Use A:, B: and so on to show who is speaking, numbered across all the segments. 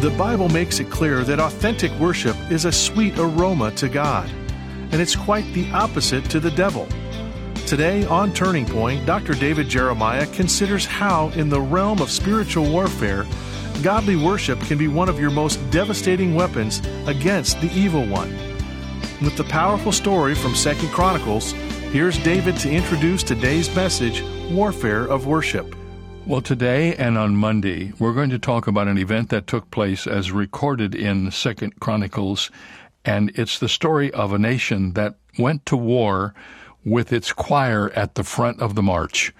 A: The Bible makes it clear that authentic worship is a sweet aroma to God, and it's quite the opposite to the devil. Today on Turning Point, Dr. David Jeremiah considers how, in the realm of spiritual warfare, godly worship can be one of your most devastating weapons against the evil one. With the powerful story from 2 Chronicles, here's David to introduce today's message, Warfare of Worship.
B: Well, today and on Monday, we're going to talk about an event that took place as recorded in Second Chronicles, and it's the story of a nation that went to war with its choir at the front of the march.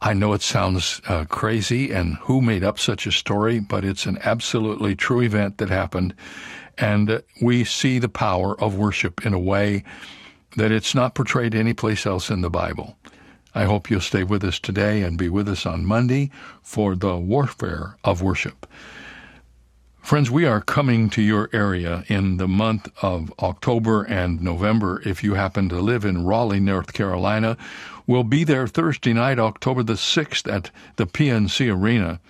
B: I know it sounds uh, crazy, and who made up such a story, but it's an absolutely true event that happened, and we see the power of worship in a way that it's not portrayed anyplace else in the Bible. I hope you'll stay with us today and be with us on Monday for the warfare of worship. Friends, we are coming to your area in the month of October and November. If you happen to live in Raleigh, North Carolina, we'll be there Thursday night, October the 6th at the PNC Arena.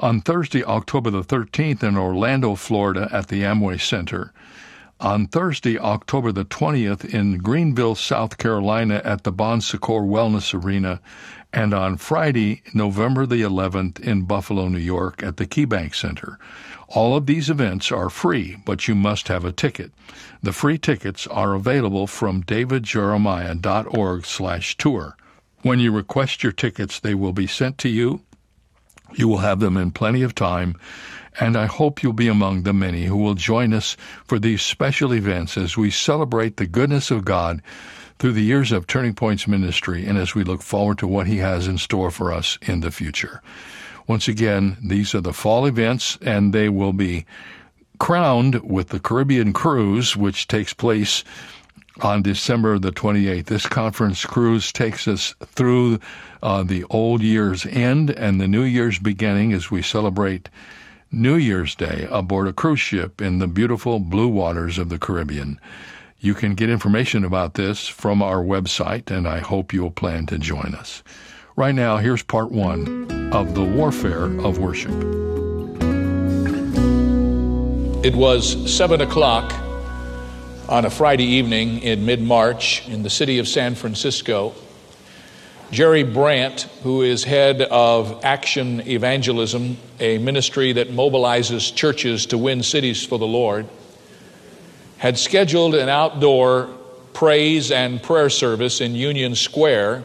B: On Thursday, October the 13th in Orlando, Florida at the Amway Center on Thursday, October the 20th, in Greenville, South Carolina, at the Bon Secours Wellness Arena, and on Friday, November the 11th, in Buffalo, New York, at the KeyBank Center. All of these events are free, but you must have a ticket. The free tickets are available from davidjeremiah.org/tour. When you request your tickets, they will be sent to you. You will have them in plenty of time and I hope you'll be among the many who will join us for these special events as we celebrate the goodness of God through the years of Turning Points ministry and as we look forward to what He has in store for us in the future. Once again, these are the fall events, and they will be crowned with the Caribbean Cruise, which takes place on December the 28th. This conference cruise takes us through uh, the old year's end and the new year's beginning as we celebrate New Year's Day aboard a cruise ship in the beautiful blue waters of the Caribbean. You can get information about this from our website, and I hope you'll plan to join us. Right now, here's part one of the warfare of worship.
C: It was 7 o'clock on a Friday evening in mid March in the city of San Francisco Jerry Brandt, who is head of Action Evangelism, a ministry that mobilizes churches to win cities for the Lord, had scheduled an outdoor praise and prayer service in Union Square.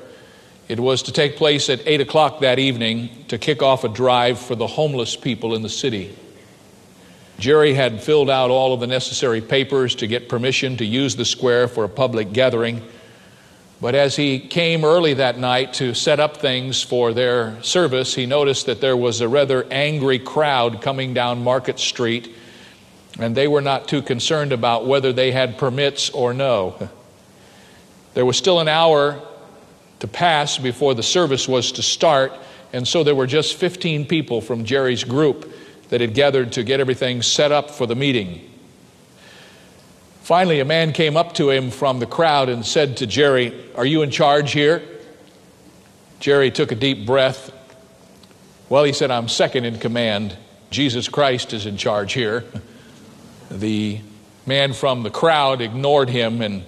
C: It was to take place at 8 o'clock that evening to kick off a drive for the homeless people in the city. Jerry had filled out all of the necessary papers to get permission to use the square for a public gathering. But as he came early that night to set up things for their service, he noticed that there was a rather angry crowd coming down Market Street, and they were not too concerned about whether they had permits or no. There was still an hour to pass before the service was to start, and so there were just 15 people from Jerry's group that had gathered to get everything set up for the meeting. Finally, a man came up to him from the crowd and said to Jerry, Are you in charge here? Jerry took a deep breath. Well, he said, I'm second in command. Jesus Christ is in charge here. The man from the crowd ignored him and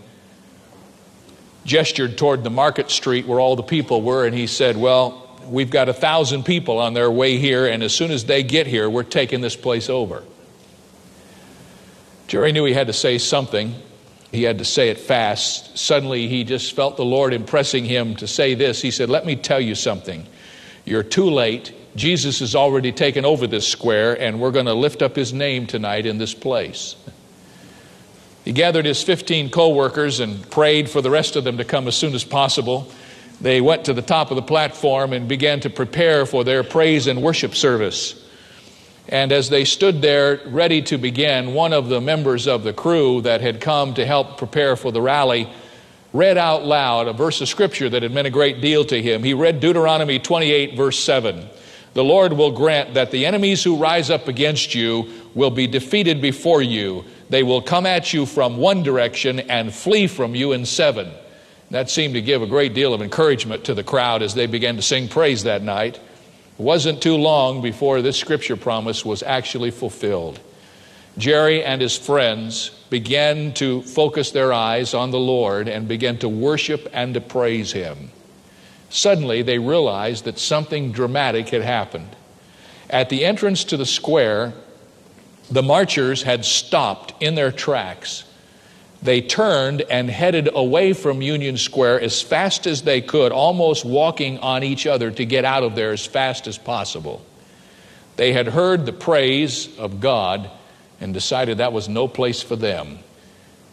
C: gestured toward the market street where all the people were, and he said, Well, we've got a thousand people on their way here, and as soon as they get here, we're taking this place over. Jerry knew he had to say something. He had to say it fast. Suddenly, he just felt the Lord impressing him to say this. He said, Let me tell you something. You're too late. Jesus has already taken over this square, and we're going to lift up his name tonight in this place. He gathered his 15 co workers and prayed for the rest of them to come as soon as possible. they went to the top of the platform and began to prepare for their praise and worship service. And as they stood there ready to begin, one of the members of the crew that had come to help prepare for the rally read out loud a verse of scripture that had meant a great deal to him. He read Deuteronomy 28, verse 7. The Lord will grant that the enemies who rise up against you will be defeated before you. They will come at you from one direction and flee from you in seven. That seemed to give a great deal of encouragement to the crowd as they began to sing praise that night. It wasn't too long before this scripture promise was actually fulfilled. Jerry and his friends began to focus their eyes on the Lord and began to worship and to praise Him. Suddenly, they realized that something dramatic had happened. At the entrance to the square, the marchers had stopped in their tracks they turned and headed away from Union Square as fast as they could, almost walking on each other to get out of there as fast as possible. They had heard the praise of God and decided that was no place for them.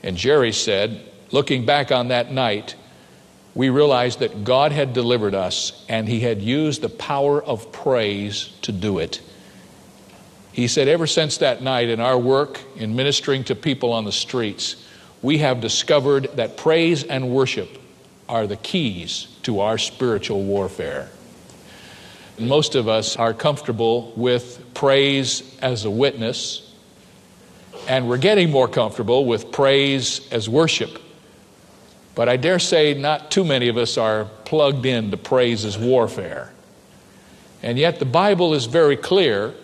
C: And Jerry said, looking back on that night, we realized that God had delivered us and He had used the power of praise to do it. He said, ever since that night in our work in ministering to people on the streets, we have discovered that praise and worship are the keys to our spiritual warfare. Most of us are comfortable with praise as a witness, and we're getting more comfortable with praise as worship. But I dare say not too many of us are plugged into praise as warfare. And yet the Bible is very clear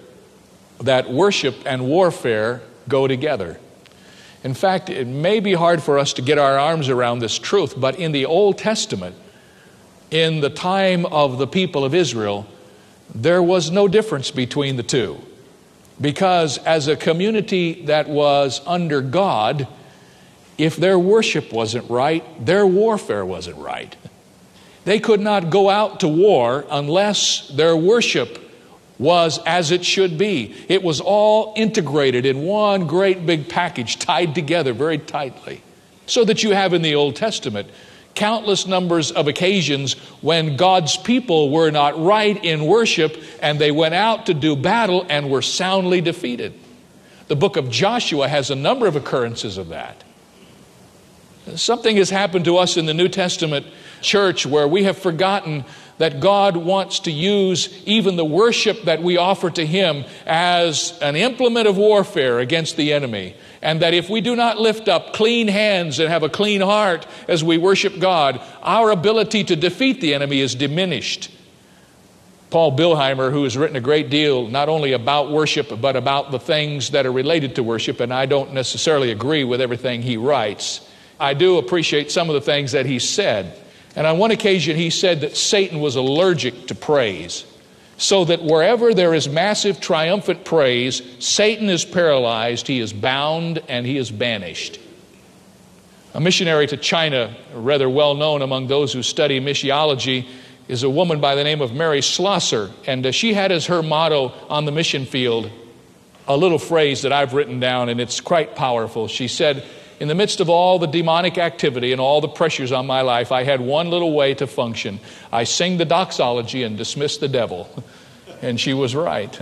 C: that worship and warfare go together. In fact, it may be hard for us to get our arms around this truth, but in the Old Testament, in the time of the people of Israel, there was no difference between the two. Because as a community that was under God, if their worship wasn't right, their warfare wasn't right. They could not go out to war unless their worship was as it should be. It was all integrated in one great big package, tied together very tightly. So that you have in the Old Testament countless numbers of occasions when God's people were not right in worship and they went out to do battle and were soundly defeated. The book of Joshua has a number of occurrences of that. Something has happened to us in the New Testament church where we have forgotten that God wants to use even the worship that we offer to Him as an implement of warfare against the enemy. And that if we do not lift up clean hands and have a clean heart as we worship God, our ability to defeat the enemy is diminished. Paul Billheimer, who has written a great deal not only about worship, but about the things that are related to worship, and I don't necessarily agree with everything he writes, I do appreciate some of the things that he said. And on one occasion, he said that Satan was allergic to praise, so that wherever there is massive triumphant praise, Satan is paralyzed, he is bound, and he is banished. A missionary to China, rather well known among those who study missiology, is a woman by the name of Mary Slessor, and uh, she had as her motto on the mission field a little phrase that I've written down, and it's quite powerful. She said, in the midst of all the demonic activity and all the pressures on my life, I had one little way to function. I sing the doxology and dismiss the devil. And she was right.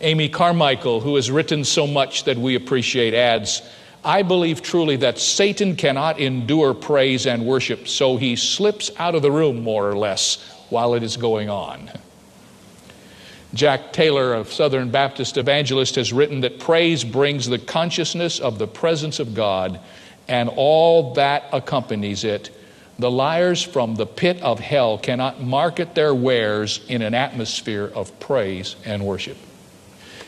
C: Amy Carmichael, who has written so much that we appreciate, adds, I believe truly that Satan cannot endure praise and worship, so he slips out of the room more or less while it is going on. Jack Taylor, a Southern Baptist evangelist, has written that praise brings the consciousness of the presence of God and all that accompanies it. The liars from the pit of hell cannot market their wares in an atmosphere of praise and worship.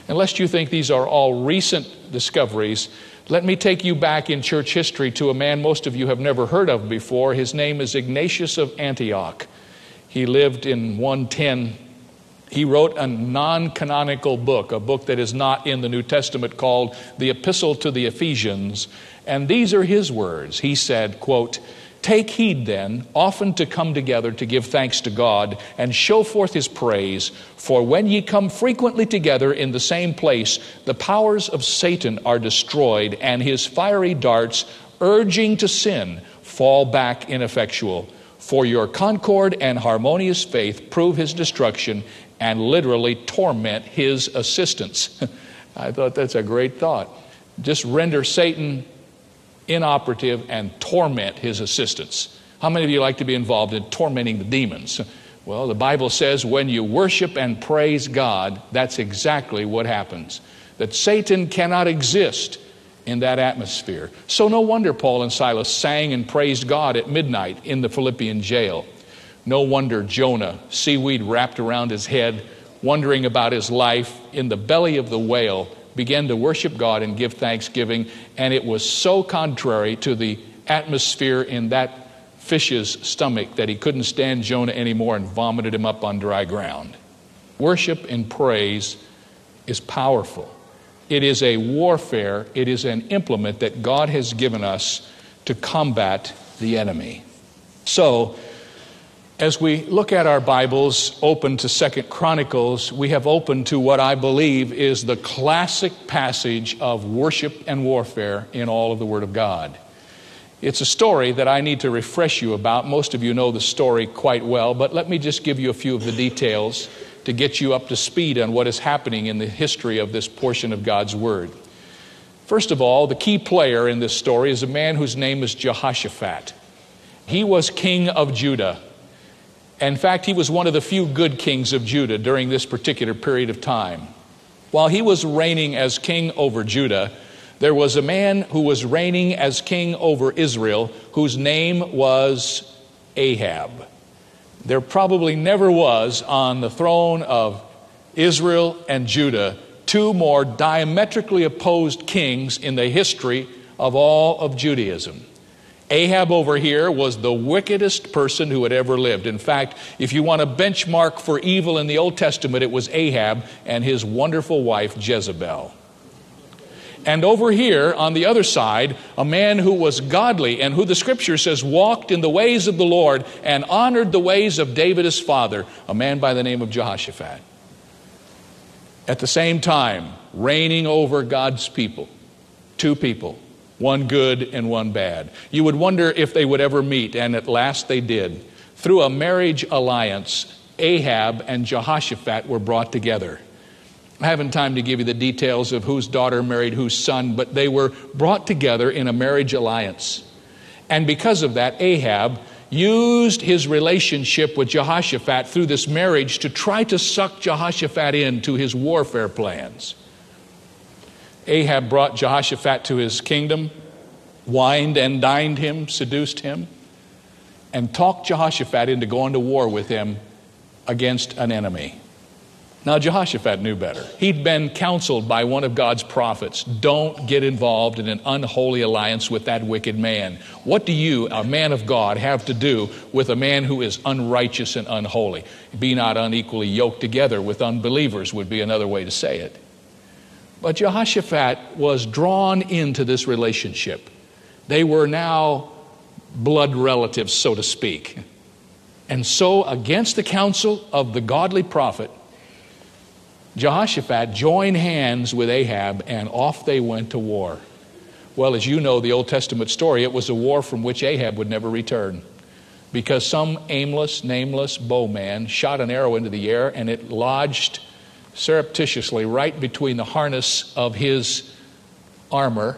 C: Unless you think these are all recent discoveries, let me take you back in church history to a man most of you have never heard of before. His name is Ignatius of Antioch. He lived in 110 he wrote a non canonical book, a book that is not in the New Testament called the Epistle to the Ephesians. And these are his words. He said, quote, Take heed then, often to come together to give thanks to God and show forth his praise. For when ye come frequently together in the same place, the powers of Satan are destroyed, and his fiery darts, urging to sin, fall back ineffectual. for your concord and harmonious faith prove his destruction and literally torment his assistants. I thought that's a great thought. Just render Satan inoperative and torment his assistants. How many of you like to be involved in tormenting the demons? Well, the Bible says when you worship and praise God, that's exactly what happens. That Satan cannot exist in that atmosphere. So, no wonder Paul and Silas sang and praised God at midnight in the Philippian jail. No wonder Jonah, seaweed wrapped around his head, wondering about his life in the belly of the whale, began to worship God and give thanksgiving. And it was so contrary to the atmosphere in that fish's stomach that he couldn't stand Jonah anymore and vomited him up on dry ground. Worship and praise is powerful. It is a warfare, it is an implement that God has given us to combat the enemy. So, as we look at our Bibles open to Second Chronicles, we have opened to what I believe is the classic passage of worship and warfare in all of the Word of God. It's a story that I need to refresh you about. Most of you know the story quite well, but let me just give you a few of the details to get you up to speed on what is happening in the history of this portion of God's Word. First of all, the key player in this story is a man whose name is Jehoshaphat. He was king of Judah. In fact, he was one of the few good kings of Judah during this particular period of time. While he was reigning as king over Judah, there was a man who was reigning as king over Israel whose name was Ahab. There probably never was on the throne of Israel and Judah two more diametrically opposed kings in the history of all of Judaism. Ahab over here was the wickedest person who had ever lived. In fact, if you want a benchmark for evil in the Old Testament, it was Ahab and his wonderful wife Jezebel. And over here on the other side, a man who was godly and who the scripture says walked in the ways of the Lord and honored the ways of David his father, a man by the name of Jehoshaphat. At the same time, reigning over God's people, two people, one good and one bad. You would wonder if they would ever meet, and at last they did. Through a marriage alliance, Ahab and Jehoshaphat were brought together. I haven't time to give you the details of whose daughter married whose son, but they were brought together in a marriage alliance. And because of that, Ahab used his relationship with Jehoshaphat through this marriage to try to suck Jehoshaphat into his warfare plans. Ahab brought Jehoshaphat to his kingdom, wined and dined him, seduced him, and talked Jehoshaphat into going to war with him against an enemy. Now, Jehoshaphat knew better. He'd been counseled by one of God's prophets don't get involved in an unholy alliance with that wicked man. What do you, a man of God, have to do with a man who is unrighteous and unholy? Be not unequally yoked together with unbelievers, would be another way to say it. But Jehoshaphat was drawn into this relationship. They were now blood relatives, so to speak. And so, against the counsel of the godly prophet, Jehoshaphat joined hands with Ahab and off they went to war. Well, as you know the Old Testament story, it was a war from which Ahab would never return because some aimless, nameless bowman shot an arrow into the air and it lodged surreptitiously right between the harness of his armor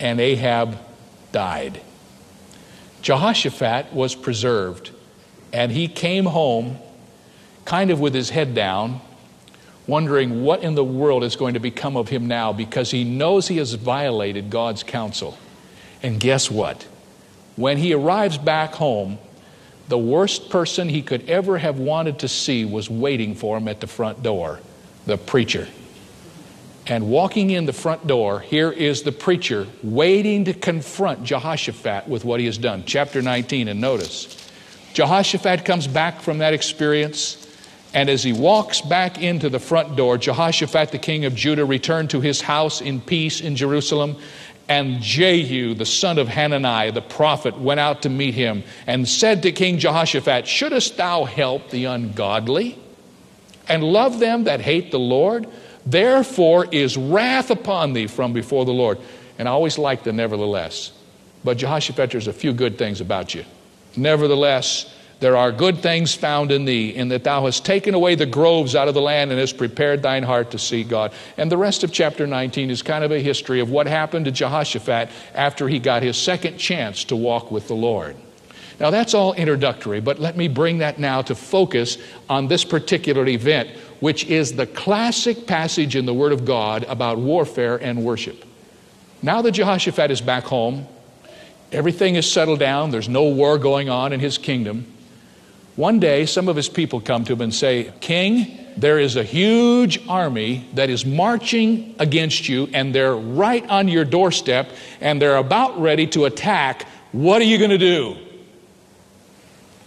C: and Ahab died. Jehoshaphat was preserved and he came home kind of with his head down wondering what in the world is going to become of him now because he knows he has violated God's counsel. And guess what? When he arrives back home, the worst person he could ever have wanted to see was waiting for him at the front door the preacher. And walking in the front door, here is the preacher waiting to confront Jehoshaphat with what he has done. Chapter 19, and notice Jehoshaphat comes back from that experience. And as he walks back into the front door, Jehoshaphat, the king of Judah, returned to his house in peace in Jerusalem. And Jehu, the son of Hanani, the prophet, went out to meet him and said to King Jehoshaphat, Shouldest thou help the ungodly and love them that hate the Lord? Therefore is wrath upon thee from before the Lord. And I always like the nevertheless. But Jehoshaphat, there's a few good things about you. Nevertheless, there are good things found in thee, in that thou hast taken away the groves out of the land and hast prepared thine heart to see God. And the rest of chapter 19 is kind of a history of what happened to Jehoshaphat after he got his second chance to walk with the Lord. Now, that's all introductory, but let me bring that now to focus on this particular event, which is the classic passage in the Word of God about warfare and worship. Now that Jehoshaphat is back home, everything is settled down, there's no war going on in his kingdom. One day, some of his people come to him and say, King, there is a huge army that is marching against you, and they're right on your doorstep, and they're about ready to attack. What are you going to do?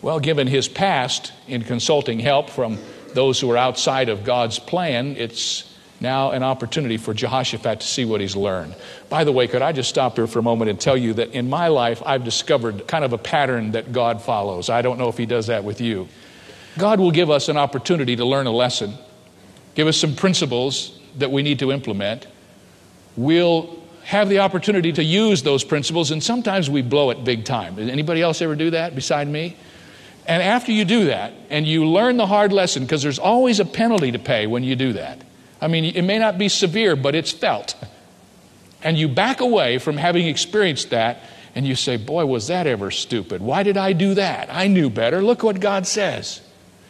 C: Well, given his past in consulting help from those who are outside of God's plan, it's now an opportunity for Jehoshaphat to see what he's learned. By the way, could I just stop here for a moment and tell you that in my life, I've discovered kind of a pattern that God follows. I don't know if he does that with you. God will give us an opportunity to learn a lesson, give us some principles that we need to implement. We'll have the opportunity to use those principles, and sometimes we blow it big time. Anybody else ever do that beside me? And after you do that, and you learn the hard lesson, because there's always a penalty to pay when you do that, I mean, it may not be severe, but it's felt. And you back away from having experienced that and you say, Boy, was that ever stupid? Why did I do that? I knew better. Look what God says.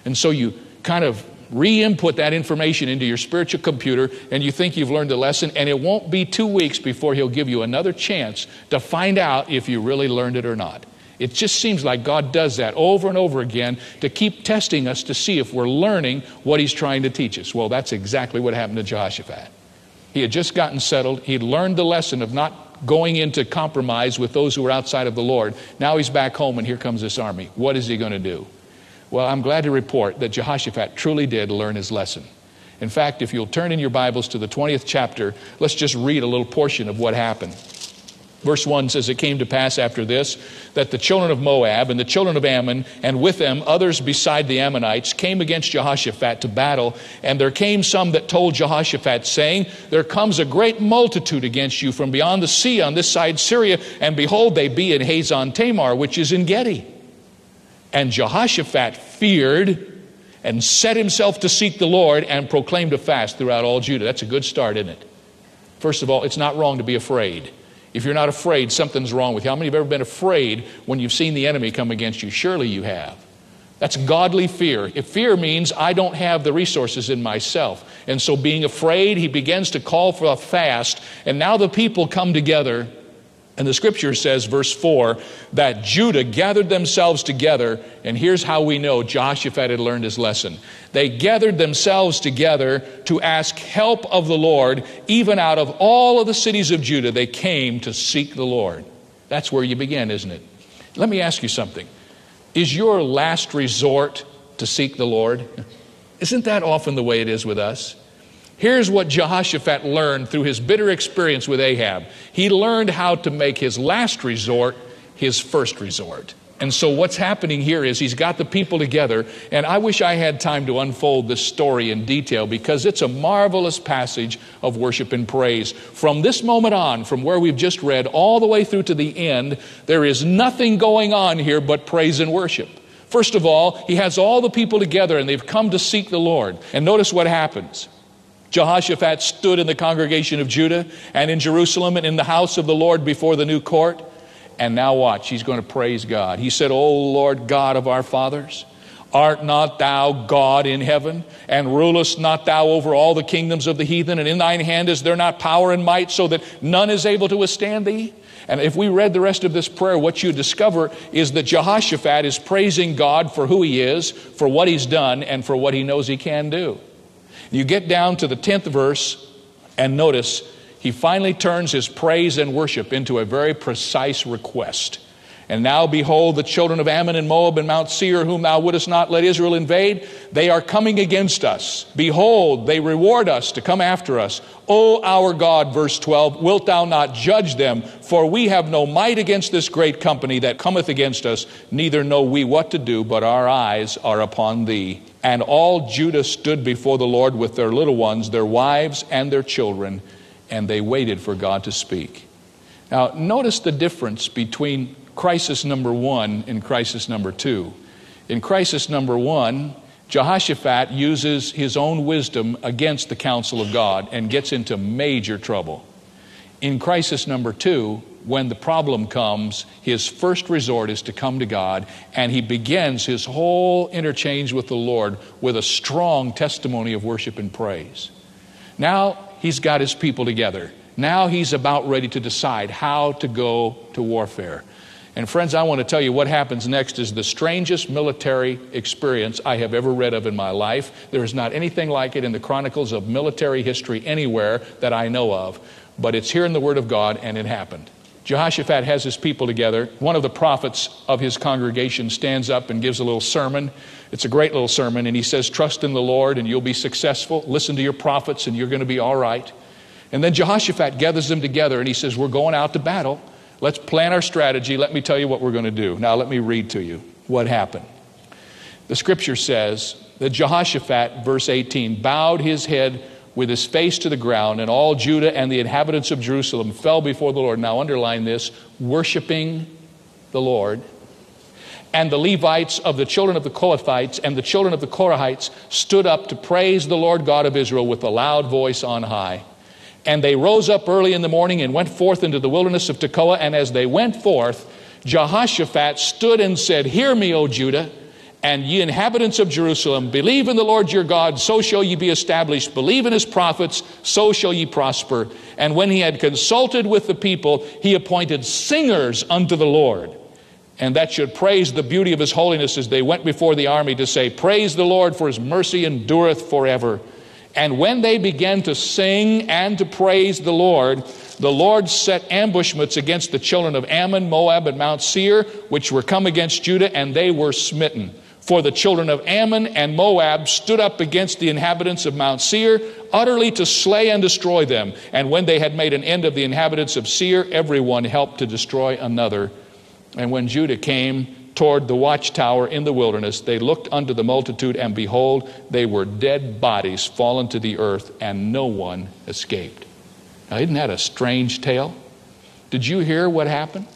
C: And so you kind of re input that information into your spiritual computer and you think you've learned the lesson, and it won't be two weeks before He'll give you another chance to find out if you really learned it or not. It just seems like God does that over and over again to keep testing us to see if we're learning what He's trying to teach us. Well, that's exactly what happened to Jehoshaphat. He had just gotten settled, he'd learned the lesson of not going into compromise with those who were outside of the Lord. Now he's back home, and here comes this army. What is he going to do? Well, I'm glad to report that Jehoshaphat truly did learn his lesson. In fact, if you'll turn in your Bibles to the 20th chapter, let's just read a little portion of what happened. Verse 1 says, It came to pass after this that the children of Moab and the children of Ammon, and with them others beside the Ammonites, came against Jehoshaphat to battle. And there came some that told Jehoshaphat, saying, There comes a great multitude against you from beyond the sea on this side Syria, and behold, they be in Hazazon Tamar, which is En Gedi. And Jehoshaphat feared and set himself to seek the Lord and proclaimed a fast throughout all Judah. That's a good start, isn't it? First of all, it's not wrong to be afraid. If you're not afraid, something's wrong with you. How many have ever been afraid when you've seen the enemy come against you? Surely you have. That's godly fear. If fear means I don't have the resources in myself. And so, being afraid, he begins to call for a fast. And now the people come together and the scripture says, verse 4, that Judah gathered themselves together, and here's how we know Jehoshaphat had learned his lesson. They gathered themselves together to ask help of the Lord, even out of all of the cities of Judah, they came to seek the Lord. That's where you begin, isn't it? Let me ask you something. Is your last resort to seek the Lord? Isn't that often the way it is with us? Here's what Jehoshaphat learned through his bitter experience with Ahab. He learned how to make his last resort his first resort. And so, what's happening here is he's got the people together, and I wish I had time to unfold this story in detail because it's a marvelous passage of worship and praise. From this moment on, from where we've just read, all the way through to the end, there is nothing going on here but praise and worship. First of all, he has all the people together, and they've come to seek the Lord. And notice what happens. Jehoshaphat stood in the congregation of Judah and in Jerusalem and in the house of the Lord before the new court. And now watch, he's going to praise God. He said, O Lord God of our fathers, art not thou God in heaven, and rulest not thou over all the kingdoms of the heathen, and in thine hand is there not power and might, so that none is able to withstand thee? And if we read the rest of this prayer, what you discover is that Jehoshaphat is praising God for who he is, for what he's done, and for what he knows he can do. You get down to the 10th verse, and notice he finally turns his praise and worship into a very precise request. And now, behold, the children of Ammon and Moab and Mount Seir, whom thou wouldest not let Israel invade, they are coming against us. Behold, they reward us to come after us. O our God, verse 12, wilt thou not judge them? For we have no might against this great company that cometh against us, neither know we what to do, but our eyes are upon thee. And all Judah stood before the Lord with their little ones, their wives, and their children, and they waited for God to speak. Now, notice the difference between crisis number one and crisis number two. In crisis number one, Jehoshaphat uses his own wisdom against the counsel of God and gets into major trouble. In crisis number two, when the problem comes, his first resort is to come to God, and he begins his whole interchange with the Lord with a strong testimony of worship and praise. Now he's got his people together. Now he's about ready to decide how to go to warfare. And friends, I want to tell you what happens next is the strangest military experience I have ever read of in my life. There is not anything like it in the chronicles of military history anywhere that I know of, but it's here in the Word of God, and it happened. Jehoshaphat has his people together. One of the prophets of his congregation stands up and gives a little sermon. It's a great little sermon, and he says, Trust in the Lord and you'll be successful. Listen to your prophets and you're going to be all right. And then Jehoshaphat gathers them together and he says, We're going out to battle. Let's plan our strategy. Let me tell you what we're going to do. Now, let me read to you what happened. The scripture says that Jehoshaphat, verse 18, bowed his head with his face to the ground, and all Judah and the inhabitants of Jerusalem fell before the Lord. Now, underline this worshiping the Lord. And the Levites of the children of the Kohathites and the children of the Korahites stood up to praise the Lord God of Israel with a loud voice on high. And they rose up early in the morning and went forth into the wilderness of Tekoa. And as they went forth, Jehoshaphat stood and said, Hear me, O Judah, and ye inhabitants of Jerusalem, believe in the Lord your God, so shall ye be established. Believe in his prophets, so shall ye prosper. And when he had consulted with the people, he appointed singers unto the Lord. And that should praise the beauty of his holiness as they went before the army to say, Praise the Lord, for his mercy endureth forever. And when they began to sing and to praise the Lord, the Lord set ambushments against the children of Ammon, Moab, and Mount Seir, which were come against Judah, and they were smitten. For the children of Ammon and Moab stood up against the inhabitants of Mount Seir, utterly to slay and destroy them. And when they had made an end of the inhabitants of Seir, everyone helped to destroy another. And when Judah came toward the watchtower in the wilderness, they looked unto the multitude, and behold, they were dead bodies fallen to the earth, and no one escaped. Now, isn't that a strange tale? Did you hear what happened?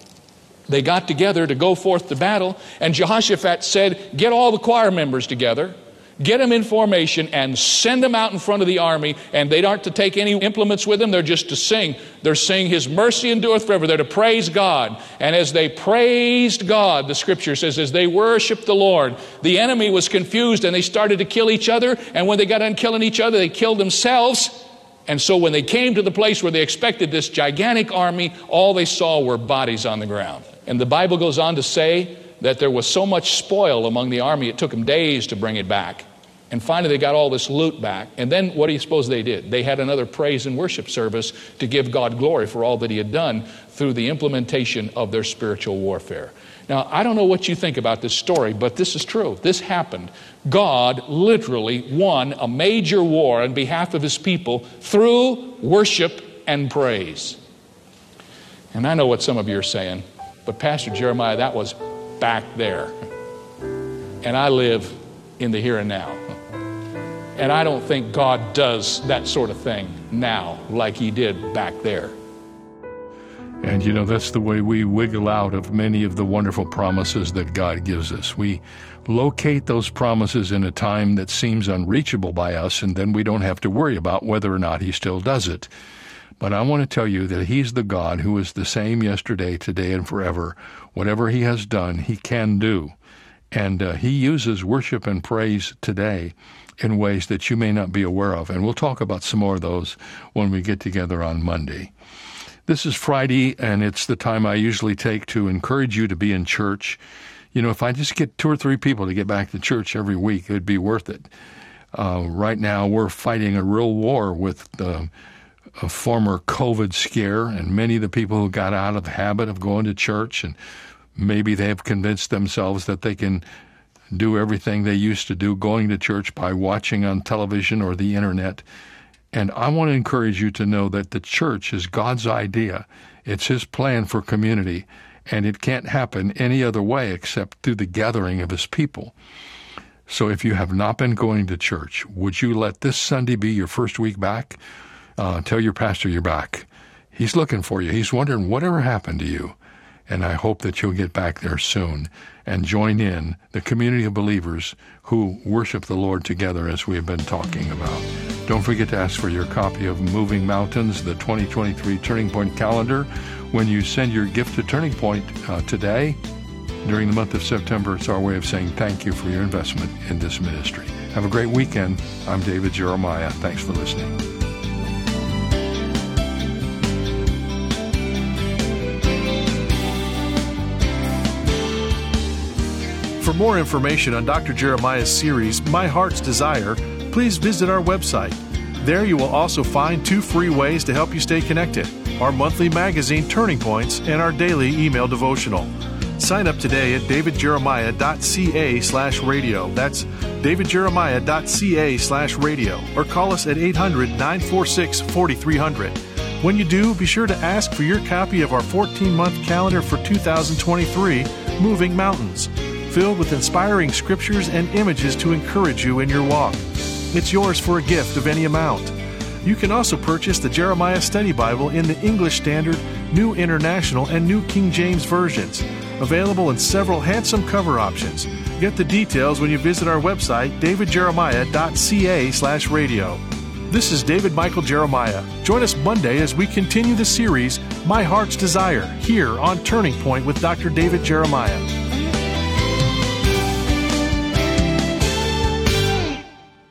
C: They got together to go forth to battle, and Jehoshaphat said, Get all the choir members together get them in formation and send them out in front of the army. And they aren't to take any implements with them, they're just to sing. They're saying, His mercy endureth forever. They're to praise God. And as they praised God, the scripture says, as they worshiped the Lord, the enemy was confused and they started to kill each other. And when they got done killing each other, they killed themselves. And so when they came to the place where they expected this gigantic army, all they saw were bodies on the ground. And the Bible goes on to say that there was so much spoil among the army, it took them days to bring it back. And finally, they got all this loot back. And then what do you suppose they did? They had another praise and worship service to give God glory for all that He had done through the implementation of their spiritual warfare. Now, I don't know what you think about this story, but this is true. This happened. God literally won a major war on behalf of His people through worship and praise. And I know what some of you are saying, but Pastor Jeremiah, that was back there. And I live in the here and now. And I don't think God does that sort of thing now like he did back there.
B: And you know, that's the way we wiggle out of many of the wonderful promises that God gives us. We locate those promises in a time that seems unreachable by us, and then we don't have to worry about whether or not He still does it. But I want to tell you that He's the God who is the same yesterday, today, and forever. Whatever He has done, He can do. And uh, He uses worship and praise today in ways that you may not be aware of. And we'll talk about some more of those when we get together on Monday. This is Friday, and it's the time I usually take to encourage you to be in church. You know, if I just get two or three people to get back to church every week, it'd be worth it. Uh, right now, we're fighting a real war with the former COVID scare, and many of the people who got out of the habit of going to church, and maybe they have convinced themselves that they can do everything they used to do, going to church by watching on television or the internet. And I want to encourage you to know that the church is God's idea. It's His plan for community, and it can't happen any other way except through the gathering of His people. So if you have not been going to church, would you let this Sunday be your first week back? Uh, tell your pastor you're back. He's looking for you. He's wondering whatever happened to you. And I hope that you'll get back there soon and join in the community of believers who worship the Lord together as we have been talking about. Don't forget to ask for your copy of Moving Mountains, the 2023 Turning Point calendar, when you send your gift to Turning Point uh, today. During the month of September, it's our way of saying thank you for your investment in this ministry. Have a great weekend. I'm David Jeremiah. Thanks for listening.
A: For more information on Dr. Jeremiah's series, My Heart's Desire, please visit our website. There you will also find two free ways to help you stay connected our monthly magazine, Turning Points, and our daily email devotional. Sign up today at davidjeremiah.ca slash radio. That's davidjeremiah.ca slash radio. Or call us at 800 946 4300. When you do, be sure to ask for your copy of our 14 month calendar for 2023, Moving Mountains, filled with inspiring scriptures and images to encourage you in your walk. It's yours for a gift of any amount. You can also purchase the Jeremiah Study Bible in the English Standard, New International, and New King James versions, available in several handsome cover options. Get the details when you visit our website, davidjeremiah.ca/radio. This is David Michael Jeremiah. Join us Monday as we continue the series My Heart's Desire here on Turning Point with Dr. David Jeremiah.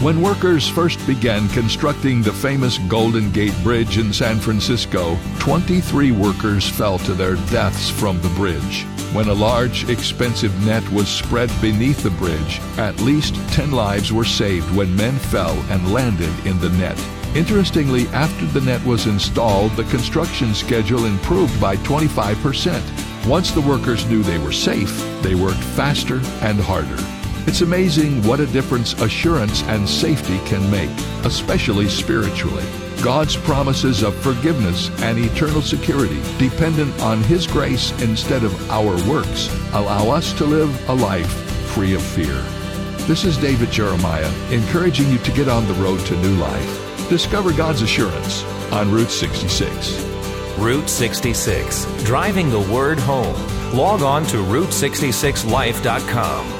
D: When workers first began constructing the famous Golden Gate Bridge in San Francisco, 23 workers fell to their deaths from the bridge. When a large, expensive net was spread beneath the bridge, at least 10 lives were saved when men fell and landed in the net. Interestingly, after the net was installed, the construction schedule improved by 25%. Once the workers knew they were safe, they worked faster and harder. It's amazing what a difference assurance and safety can make, especially spiritually. God's promises of forgiveness and eternal security, dependent on His grace instead of our works, allow us to live a life free of fear. This is David Jeremiah, encouraging you to get on the road to new life. Discover God's assurance on Route 66.
E: Route 66, driving the word home. Log on to Route66Life.com.